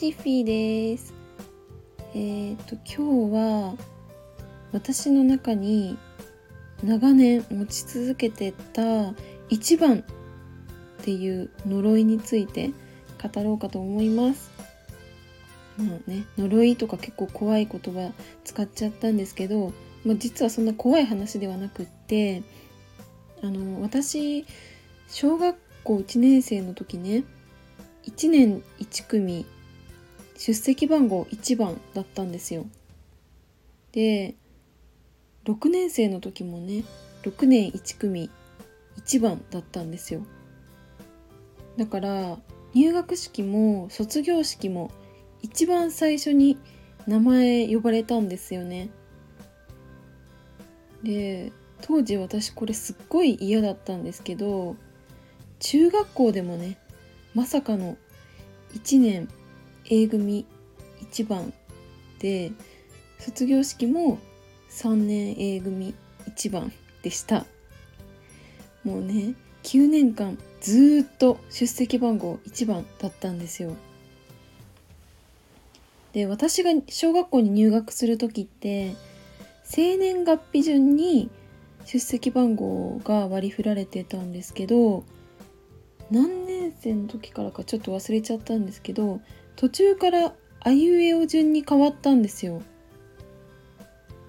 ティフィーです。えっ、と今日は私の中に長年持ち続けてた一番っていう呪いについて語ろうかと思います。まあね呪いとか結構怖い言葉使っちゃったんですけど、まあ、実はそんな怖い話ではなくってあの私小学校1年生の時ね1年1組出席番号1番だったんですよ。で6年生の時もね6年1組1番だったんですよ。だから入学式も卒業式も一番最初に名前呼ばれたんですよね。で当時私これすっごい嫌だったんですけど中学校でもねまさかの1年 A 組1番で卒業式も3年 A 組1番でした。もうね9年間ずっと出席番号1番だったんですよ。で私が小学校に入学する時って生年月日順に出席番号が割り振られてたんですけど何年生の時からかちょっと忘れちゃったんですけど途中からあいうえお順に変わったんですよ。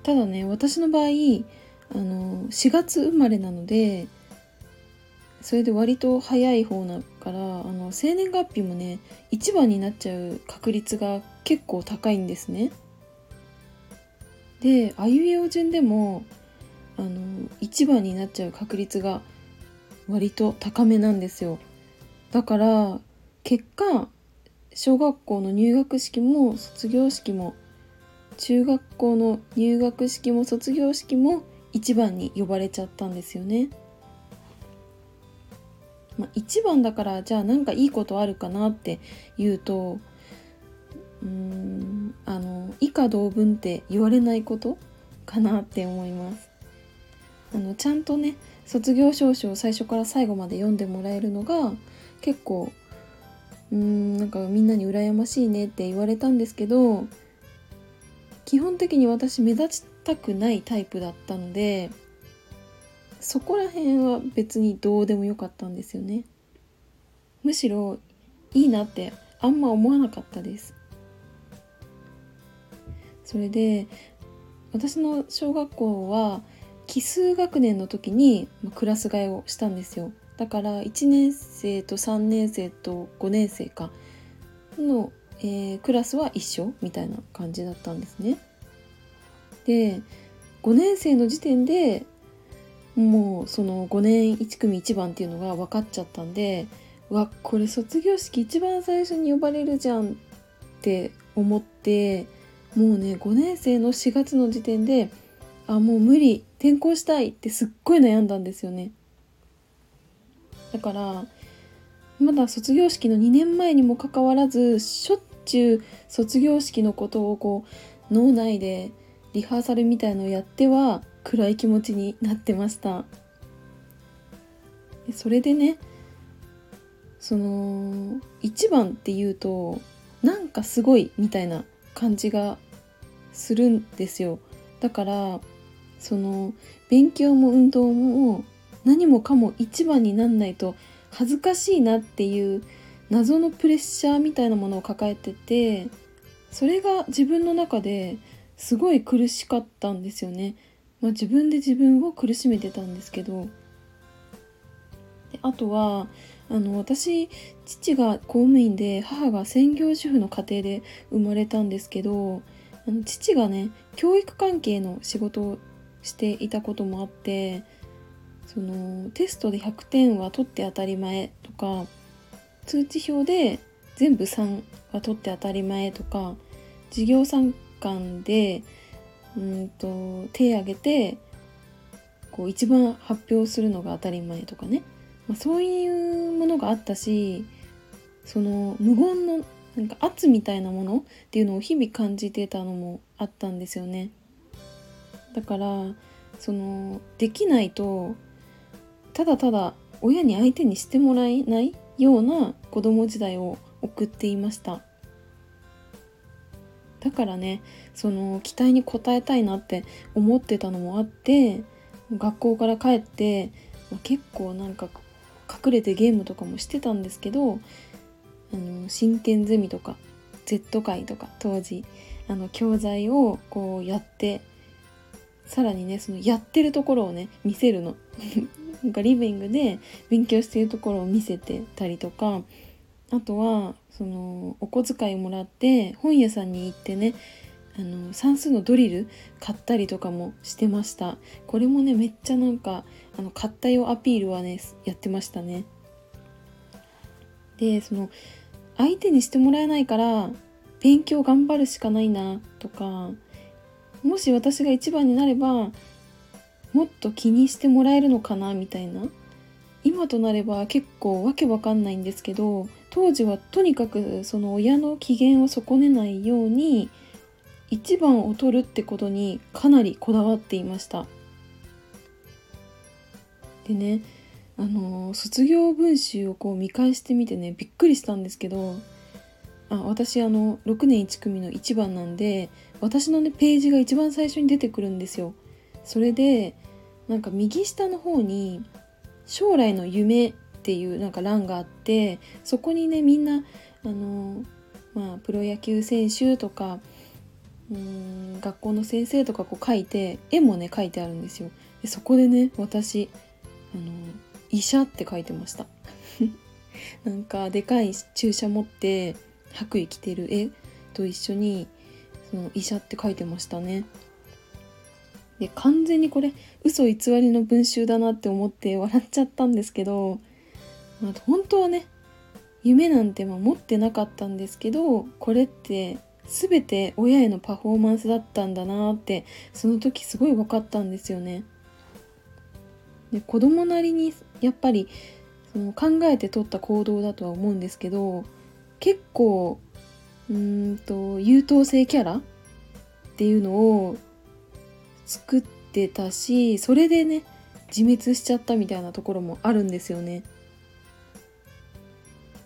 ただね私の場合あの4月生まれなのでそれで割と早い方だからあの生年月日もね1番になっちゃう確率が結構高いんですね。であいうえお順でもあの1番になっちゃう確率が割と高めなんですよ。だから結果小学校の入学式も卒業式も中学校の入学式も卒業式も1番に呼ばれちゃったんですよね。まあ、1番だからじゃあ何かいいことあるかなって言うとうんあの以下同文って言われないことかなって思います。あのちゃんとね卒業証書を最初から最後まで読んでもらえるのが結構うんなんかみんなに羨ましいねって言われたんですけど基本的に私目立ちたくないタイプだったのでそこら辺は別にどうでもよかったんですよね。むしろいいなってあんま思わなかったです。それで私の小学校は奇数学年の時にクラス替えをしたんですよ。だから1年生と3年生と5年生かの、えー、クラスは一緒みたいな感じだったんですね。で5年生の時点でもうその5年1組1番っていうのが分かっちゃったんでうわこれ卒業式一番最初に呼ばれるじゃんって思ってもうね5年生の4月の時点であもう無理転校したいってすっごい悩んだんですよね。だからまだ卒業式の2年前にもかかわらずしょっちゅう卒業式のことをこう脳内でリハーサルみたいのをやっては暗い気持ちになってました。それでねその1番っていうとなんかすごいみたいな感じがするんですよ。だからその勉強も運動も何もかも一番になんないと恥ずかしいなっていう謎のプレッシャーみたいなものを抱えててそれが自分の中ですごい苦しかったんですよね。まあ、自分で自分を苦しめてたんですけどであとはあの私父が公務員で母が専業主婦の家庭で生まれたんですけどあの父がね教育関係の仕事をしていたこともあってそのテストで100点は取って当たり前とか通知表で全部3は取って当たり前とか授業参観でうんと手挙げてこう一番発表するのが当たり前とかね、まあ、そういうものがあったしその無言のなんか圧みたいなものっていうのを日々感じてたのもあったんですよね。だからそのできないとただただ親に相手にしてもらえないような子供時代を送っていました。だからねその期待に応えたいなって思ってたのもあって学校から帰って結構なんか隠れてゲームとかもしてたんですけどあの真剣ゼミとか Z 会とか当時あの教材をこうやってさらにねそのやってるところをね見せるの。なんかリビングで勉強しているところを見せてたりとかあとはそのお小遣いもらって本屋さんに行ってねあの算数のドリル買ったりとかもしてました。これもねめっちゃなんかあの買ったよアピールはねやってましたね。でその相手にしてもらえないから勉強頑張るしかないなとかもし私が一番になればもっと気にしてもらえるのかなみたいな。今となれば結構わけわかんないんですけど当時はとにかくその親の機嫌を損ねないように一番を取るってことにかなりこだわっていました。でねあの卒業文集をこう見返してみてねびっくりしたんですけどあ私あの6年1組の1番なんで私のねページが一番最初に出てくるんですよ。それでなんか右下の方に「将来の夢」っていうなんか欄があってそこにねみんなあのまあプロ野球選手とかうん学校の先生とかこう書いて絵もね書いてあるんですよ。でそこでね私あの医者って書いてました。なんかでかい注射持って白衣着てる絵と一緒にその医者って書いてましたね。で完全にこれ嘘偽りの文集だなって思って笑っちゃったんですけど、まあ、本当はね夢なんてま持ってなかったんですけどこれって全て親へのパフォーマンスだったんだなってその時すごい分かったんですよね。で子供なりにやっぱりその考えて取った行動だとは思うんですけど結構うんと優等生キャラっていうのを作ってたしそれでね自滅しちゃったみたいなところもあるんですよね。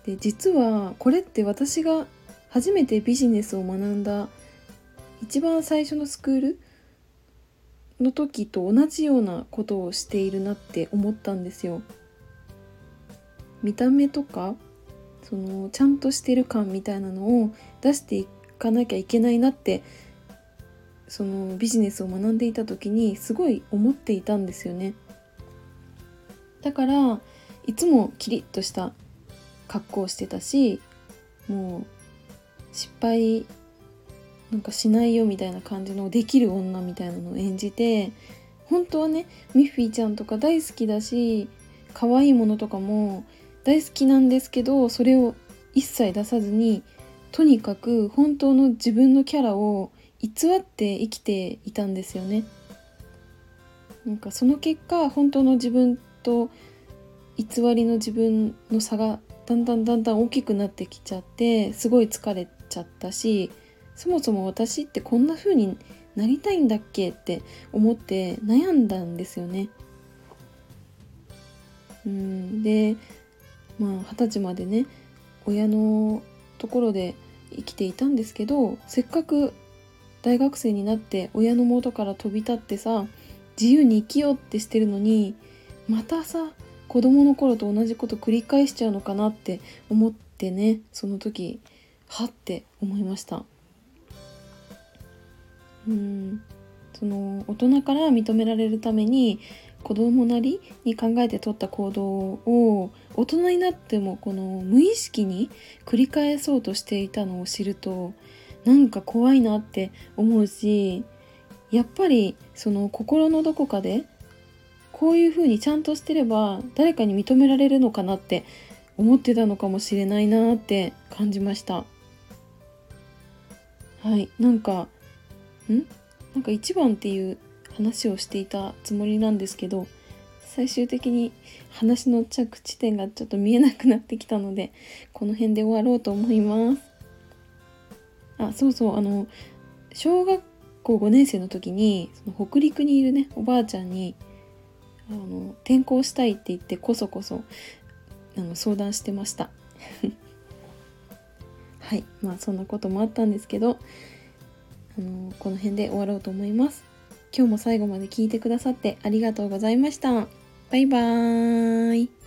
で実はこれって私が初めてビジネスを学んだ一番最初のスクールの時と同じようなことをしているなって思ったんですよ。見た目とかそのちゃんとしてる感みたいなのを出していかなきゃいけないなってそのビジネスを学んでいた時にすごい思っていたんですよね。だからいつもキリッとした格好をしてたしもう失敗なんかしないよみたいな感じのできる女みたいなのを演じて本当はねミッフィーちゃんとか大好きだし可愛いものとかも大好きなんですけどそれを一切出さずにとにかく本当の自分のキャラを偽って生きていたんですよね。なんかその結果本当の自分と偽りの自分の差がだんだんだんだん大きくなってきちゃってすごい疲れちゃったしそもそも私ってこんな風になりたいんだっけって思って悩んだんですよね。うんでまあ二十歳までね親のところで生きていたんですけどせっかく大学生になって親の元から飛び立ってさ自由に生きようってしてるのにまたさ子供の頃と同じこと繰り返しちゃうのかなって思ってねその時はって思いました。うん。その大人から認められるために子供なりに考えて取った行動を大人になってもこの無意識に繰り返そうとしていたのを知るとなんか怖いなって思うしやっぱりその心のどこかでこういうふうにちゃんとしてれば誰かに認められるのかなって思ってたのかもしれないなって感じました。はい。なんかん？なんか1番っていう話をしていたつもりなんですけど最終的に話の着地点がちょっと見えなくなってきたのでこの辺で終わろうと思います。あそうそうあの小学校5年生の時にその北陸にいるねおばあちゃんにあの転校したいって言ってこそこそあの相談してました。はいまあそんなこともあったんですけどあのこの辺で終わろうと思います。今日も最後まで聞いてくださってありがとうございました。バイバーイ。